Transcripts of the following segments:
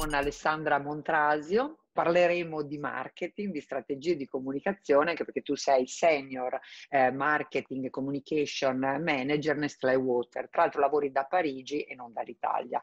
con Alessandra Montrasio. Parleremo di marketing, di strategie di comunicazione, anche perché tu sei senior eh, marketing e communication manager Nestlé Water. Tra l'altro lavori da Parigi e non dall'Italia.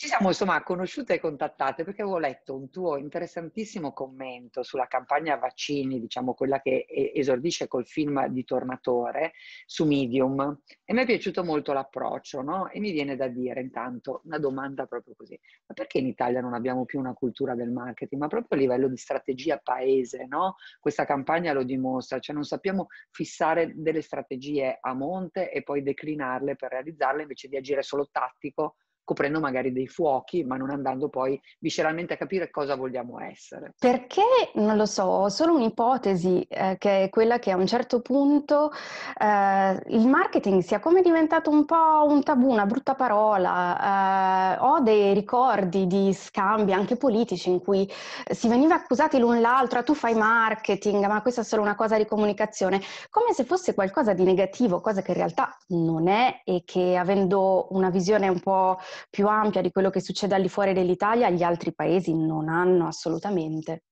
Ci siamo insomma conosciute e contattate perché avevo letto un tuo interessantissimo commento sulla campagna vaccini, diciamo quella che esordisce col film di Tornatore su Medium e mi è piaciuto molto l'approccio, no? E mi viene da dire intanto una domanda proprio così, ma perché in Italia non abbiamo più una cultura del marketing, ma proprio a livello di strategia paese, no? Questa campagna lo dimostra, cioè non sappiamo fissare delle strategie a monte e poi declinarle per realizzarle invece di agire solo tattico coprendo magari dei fuochi, ma non andando poi visceralmente a capire cosa vogliamo essere. Perché, non lo so, ho solo un'ipotesi, eh, che è quella che a un certo punto eh, il marketing sia come diventato un po' un tabù, una brutta parola. Eh, ho dei ricordi di scambi anche politici in cui si veniva accusati l'un l'altro, ah, tu fai marketing, ma questa è solo una cosa di comunicazione, come se fosse qualcosa di negativo, cosa che in realtà non è e che avendo una visione un po' più ampia di quello che succede al di fuori dell'Italia, gli altri paesi non hanno assolutamente.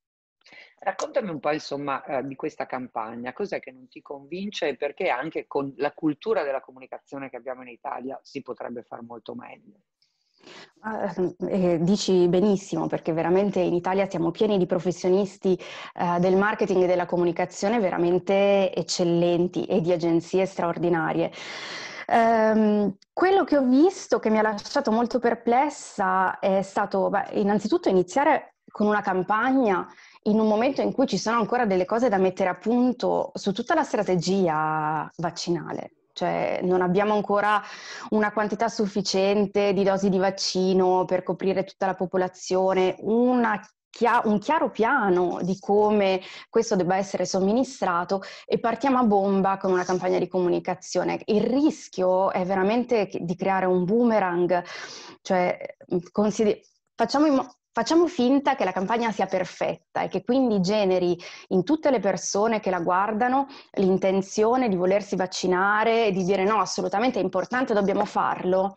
Raccontami un po' insomma eh, di questa campagna, cos'è che non ti convince e perché anche con la cultura della comunicazione che abbiamo in Italia si potrebbe fare molto meglio? Uh, eh, dici benissimo perché veramente in Italia siamo pieni di professionisti uh, del marketing e della comunicazione veramente eccellenti e di agenzie straordinarie. Um, quello che ho visto che mi ha lasciato molto perplessa è stato beh, innanzitutto iniziare con una campagna in un momento in cui ci sono ancora delle cose da mettere a punto su tutta la strategia vaccinale. Cioè non abbiamo ancora una quantità sufficiente di dosi di vaccino per coprire tutta la popolazione, una un chiaro piano di come questo debba essere somministrato e partiamo a bomba con una campagna di comunicazione. Il rischio è veramente di creare un boomerang, cioè consider- facciamo, mo- facciamo finta che la campagna sia perfetta e che quindi generi in tutte le persone che la guardano l'intenzione di volersi vaccinare e di dire no, assolutamente è importante, dobbiamo farlo.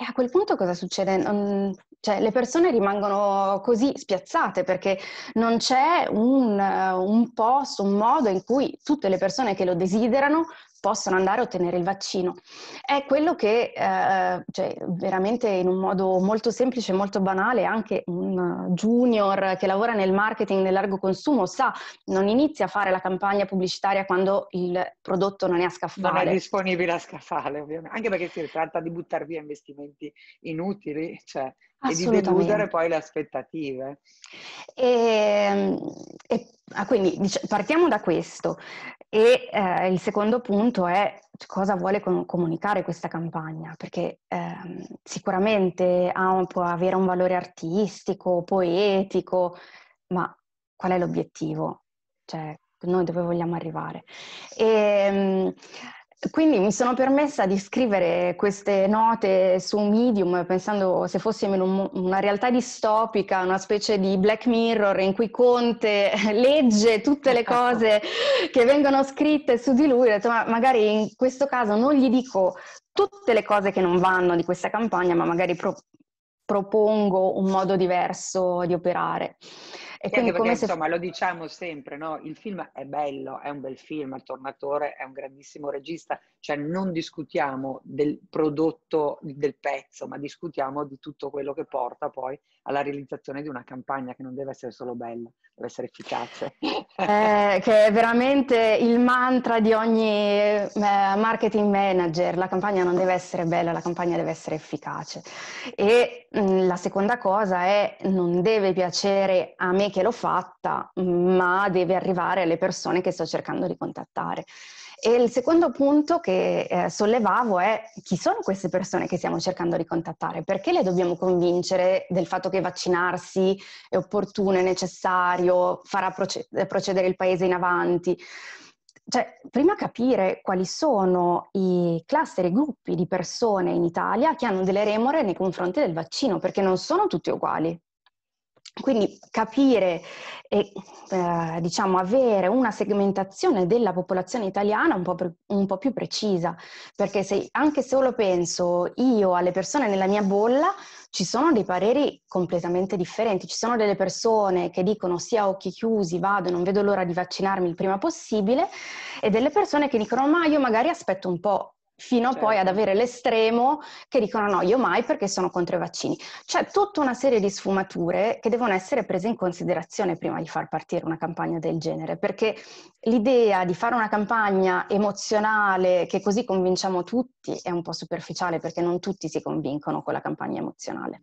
E a quel punto cosa succede? Non, cioè, le persone rimangono così spiazzate perché non c'è un, un posto, un modo in cui tutte le persone che lo desiderano possono andare a ottenere il vaccino. È quello che eh, cioè, veramente in un modo molto semplice e molto banale anche un junior che lavora nel marketing nel largo consumo sa, non inizia a fare la campagna pubblicitaria quando il prodotto non è a scaffale. Non è disponibile a scaffale, ovviamente, anche perché si tratta di buttare via investimenti inutili, cioè e di deludere poi le aspettative. E, ehm, e ah, quindi dic- partiamo da questo. E eh, il secondo punto è cosa vuole com- comunicare questa campagna, perché eh, sicuramente ha, può avere un valore artistico, poetico, ma qual è l'obiettivo? Cioè, noi dove vogliamo arrivare? E, ehm, quindi mi sono permessa di scrivere queste note su Medium pensando se fossimo in un, una realtà distopica, una specie di Black Mirror in cui Conte legge tutte le cose che vengono scritte su di lui. Ho detto, ma magari in questo caso non gli dico tutte le cose che non vanno di questa campagna, ma magari pro- propongo un modo diverso di operare. E quindi perché, come se... insomma, lo diciamo sempre, no? Il film è bello, è un bel film, il Tornatore è un grandissimo regista, cioè non discutiamo del prodotto, del pezzo, ma discutiamo di tutto quello che porta poi alla realizzazione di una campagna che non deve essere solo bella, deve essere efficace. Eh, che è veramente il mantra di ogni eh, marketing manager, la campagna non deve essere bella, la campagna deve essere efficace. E mh, mm, la seconda cosa è non deve piacere a me che l'ho fatta, ma deve arrivare alle persone che sto cercando di contattare. E il secondo punto che eh, sollevavo è chi sono queste persone che stiamo cercando di contattare? Perché le dobbiamo convincere del fatto che vaccinarsi è opportuno, è necessario, farà proce- procedere il paese in avanti? Cioè, prima capire quali sono i cluster, i gruppi di persone in Italia che hanno delle remore nei confronti del vaccino, perché non sono tutti uguali. Quindi capire e eh, diciamo avere una segmentazione della popolazione italiana un po', pre- un po più precisa, perché se anche solo penso io alle persone nella mia bolla, ci sono dei pareri completamente differenti. Ci sono delle persone che dicono sia a occhi chiusi, vado, non vedo l'ora di vaccinarmi il prima possibile, e delle persone che dicono ma io magari aspetto un po' fino certo. poi ad certo. avere l'estremo che dicono no, io mai perché sono contro i vaccini. C'è tutta una serie di sfumature che devono essere prese in considerazione prima di far partire una campagna del genere, perché l'idea di fare una campagna emozionale che così convinciamo tutti è un po' superficiale perché non tutti si convincono con la campagna emozionale.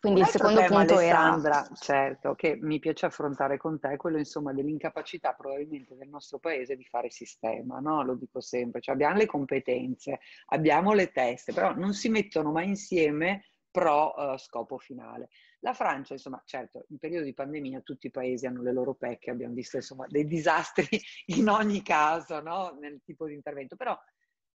Quindi il secondo tema, punto Alessandra, era... certo, che mi piace affrontare con te, quello insomma dell'incapacità probabilmente del nostro paese di fare sistema, no? Lo dico sempre, cioè abbiamo le competenze, abbiamo le teste, però non si mettono mai insieme pro uh, scopo finale. La Francia, insomma, certo, in periodo di pandemia tutti i paesi hanno le loro pecche, abbiamo visto insomma dei disastri in ogni caso, no? Nel tipo di intervento, però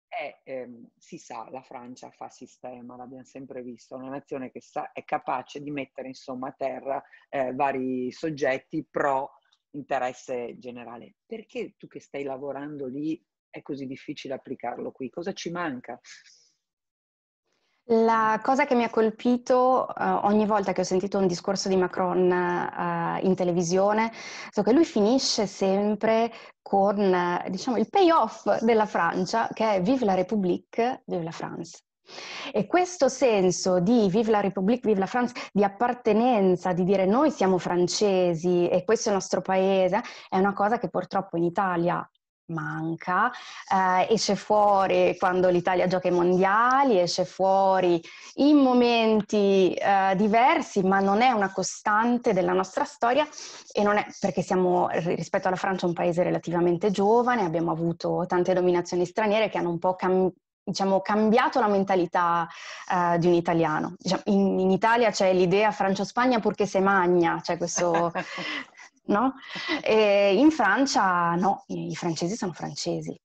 è, ehm, si sa, la Francia fa sistema, l'abbiamo sempre visto, una nazione che sa, è capace di mettere insomma a terra eh, vari soggetti pro interesse generale. Perché tu che stai lavorando lì è così difficile applicarlo qui? Cosa ci manca? La cosa che mi ha colpito uh, ogni volta che ho sentito un discorso di Macron uh, in televisione, so che lui finisce sempre con uh, diciamo, il payoff della Francia, che è Vive la République, Vive la France. E questo senso di Vive la République, Vive la France, di appartenenza, di dire noi siamo francesi e questo è il nostro paese, è una cosa che purtroppo in Italia manca, eh, esce fuori quando l'Italia gioca i mondiali, esce fuori in momenti eh, diversi, ma non è una costante della nostra storia e non è perché siamo rispetto alla Francia un paese relativamente giovane, abbiamo avuto tante dominazioni straniere che hanno un po' cambiato diciamo, cambiato la mentalità uh, di un italiano. Diciamo, in, in, Italia c'è l'idea Francia-Spagna purché se magna, c'è questo, no? E in Francia no, i francesi sono francesi.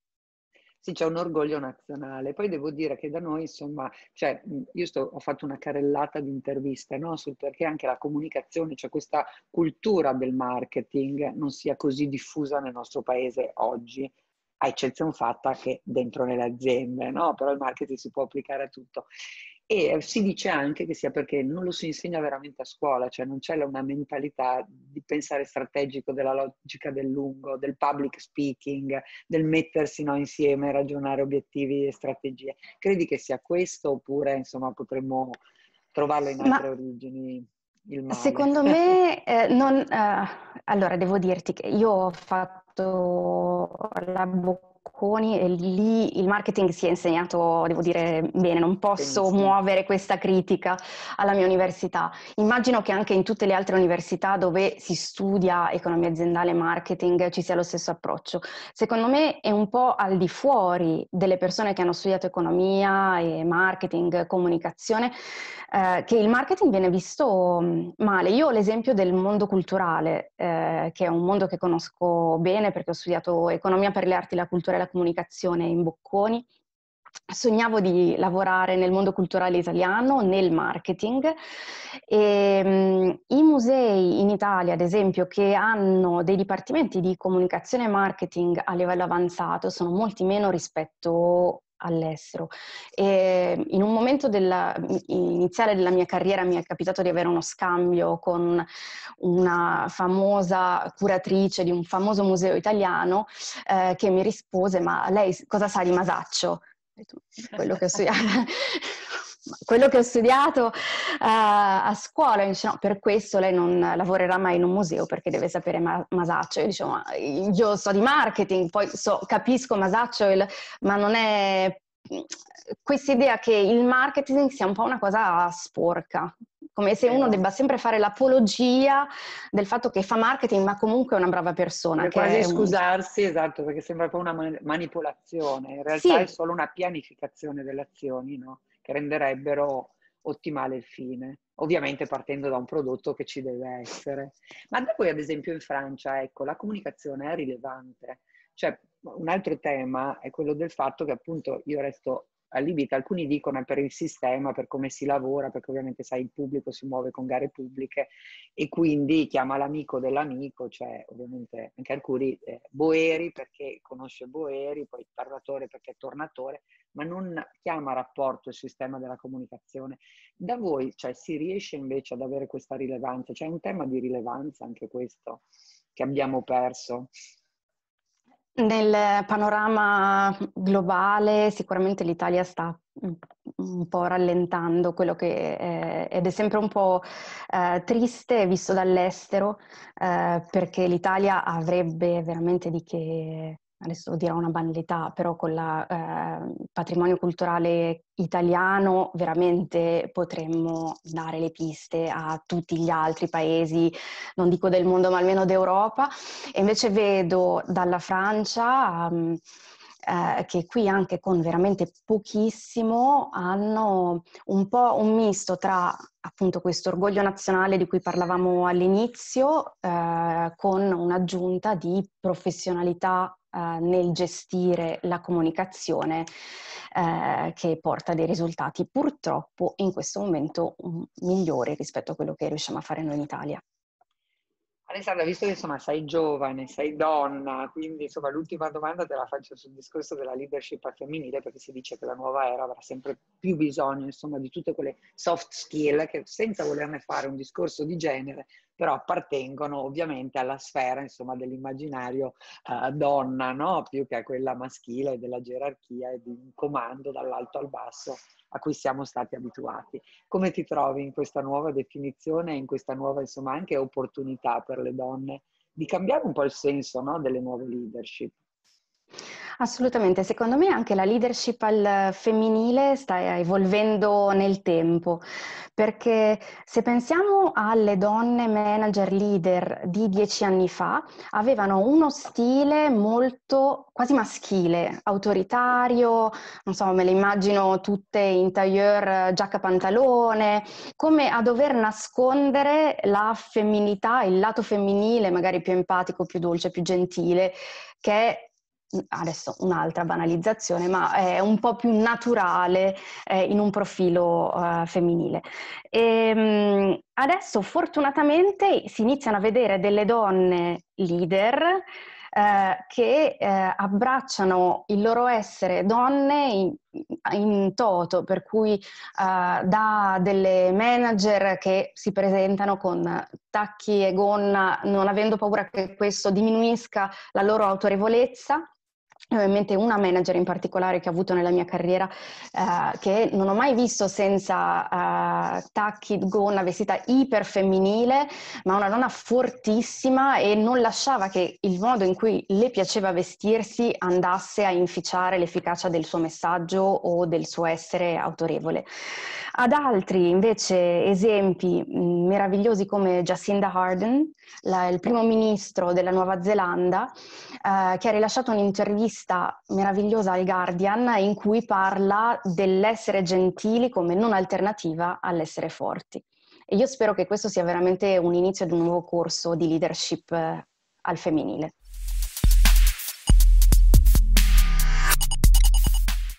Sì, c'è un orgoglio nazionale. Poi devo dire che da noi, insomma, cioè, io sto, ho fatto una carrellata di interviste no? sul perché anche la comunicazione, cioè questa cultura del marketing non sia così diffusa nel nostro paese oggi, a eccezione fatta che dentro nelle aziende, no? Però il marketing si può applicare a tutto. E si dice anche che sia perché non lo si insegna veramente a scuola, cioè non c'è una mentalità di pensare strategico della logica del lungo, del public speaking, del mettersi no, insieme, ragionare obiettivi e strategie. Credi che sia questo oppure insomma potremmo trovarlo in altre Ma... origini? Secondo me, eh, non, eh, allora devo dirti che io ho fatto la bocca Bocconi e lì il marketing si è insegnato, devo dire bene, non posso Benissimo. muovere questa critica alla mia università. Immagino che anche in tutte le altre università dove si studia economia aziendale e marketing ci sia lo stesso approccio. Secondo me è un po' al di fuori delle persone che hanno studiato economia e marketing, comunicazione, eh, che il marketing viene visto mm, male. Io ho l'esempio del mondo culturale, eh, che è un mondo che conosco bene perché ho studiato economia per le arti, la cultura e la comunicazione in Bocconi. Sognavo di lavorare nel mondo culturale italiano, nel marketing e um, i musei in Italia, ad esempio, che hanno dei dipartimenti di comunicazione e marketing a livello avanzato sono molti meno rispetto all'estero. E in un momento della, iniziale della mia carriera mi è capitato di avere uno scambio con una famosa curatrice di un famoso museo italiano eh, che mi rispose ma lei cosa sa di Masaccio? Quello che ho studiato. Quello che ho studiato uh, a scuola, dice, no, per questo lei non lavorerà mai in un museo perché deve sapere ma- Masaccio. Io dicevo, ma io so di marketing, poi so, capisco Masaccio, il, ma non è questa idea che il marketing sia un po' una cosa sporca, come se uno debba sempre fare l'apologia del fatto che fa marketing ma comunque è una brava persona. Per quasi un... scusarsi, esatto, perché sembra poi una manipolazione, in realtà sì. è solo una pianificazione delle azioni, no? Che renderebbero ottimale il fine, ovviamente partendo da un prodotto che ci deve essere. Ma da voi, ad esempio, in Francia, ecco, la comunicazione è rilevante. Cioè, un altro tema è quello del fatto che appunto io resto allibita. Alcuni dicono è per il sistema, per come si lavora, perché ovviamente sai il pubblico si muove con gare pubbliche e quindi chiama l'amico dell'amico, cioè ovviamente anche alcuni eh, Boeri perché conosce Boeri, poi Tardatore perché è tornatore, ma non chiama rapporto il sistema della comunicazione. Da voi cioè, si riesce invece ad avere questa rilevanza? C'è un tema di rilevanza anche questo che abbiamo perso? Nel panorama globale sicuramente l'Italia sta un po' rallentando quello che è, ed è sempre un po' eh, triste visto dall'estero eh, perché l'Italia avrebbe veramente di che adesso dirò una banalità, però con il eh, patrimonio culturale italiano veramente potremmo dare le piste a tutti gli altri paesi, non dico del mondo ma almeno d'Europa, e invece vedo dalla Francia... Um, eh, che qui anche con veramente pochissimo hanno un po' un misto tra appunto questo orgoglio nazionale di cui parlavamo all'inizio eh, con un'aggiunta di professionalità eh, nel gestire la comunicazione eh, che porta dei risultati purtroppo in questo momento migliori rispetto a quello che riusciamo a fare noi in Italia. Alessandra, visto che insomma sei giovane, sei donna, quindi insomma l'ultima domanda te la faccio sul discorso della leadership femminile perché si dice che la nuova era avrà sempre più bisogno insomma di tutte quelle soft skill che senza volerne fare un discorso di genere però appartengono ovviamente alla sfera insomma, dell'immaginario uh, donna, no? più che a quella maschile della gerarchia e di un comando dall'alto al basso a cui siamo stati abituati. Come ti trovi in questa nuova definizione, in questa nuova insomma anche opportunità per le donne di cambiare un po' il senso no? delle nuove leadership? Assolutamente, secondo me anche la leadership al femminile sta evolvendo nel tempo, perché se pensiamo alle donne manager leader di dieci anni fa, avevano uno stile molto quasi maschile, autoritario, non so, me le immagino tutte in tailleur, giacca pantalone, come a dover nascondere la femminilità, il lato femminile, magari più empatico, più dolce, più gentile, che adesso un'altra banalizzazione, ma è un po' più naturale eh, in un profilo eh, femminile. E, ehm, adesso fortunatamente si iniziano a vedere delle donne leader eh, che eh, abbracciano il loro essere donne in, in toto, per cui eh, da delle manager che si presentano con tacchi e gonna, non avendo paura che questo diminuisca la loro autorevolezza, ovviamente una manager in particolare che ho avuto nella mia carriera eh, che non ho mai visto senza eh, tacchi, gonna, vestita iper femminile, ma una donna fortissima e non lasciava che il modo in cui le piaceva vestirsi andasse a inficiare l'efficacia del suo messaggio o del suo essere autorevole. Ad altri invece esempi mh, meravigliosi come Jacinda Harden, la, il primo ministro della Nuova Zelanda, eh, che ha rilasciato un'intervista meravigliosa al Guardian in cui parla dell'essere gentili come non alternativa all'essere forti. E io spero che questo sia veramente un inizio di un nuovo corso di leadership eh, al femminile.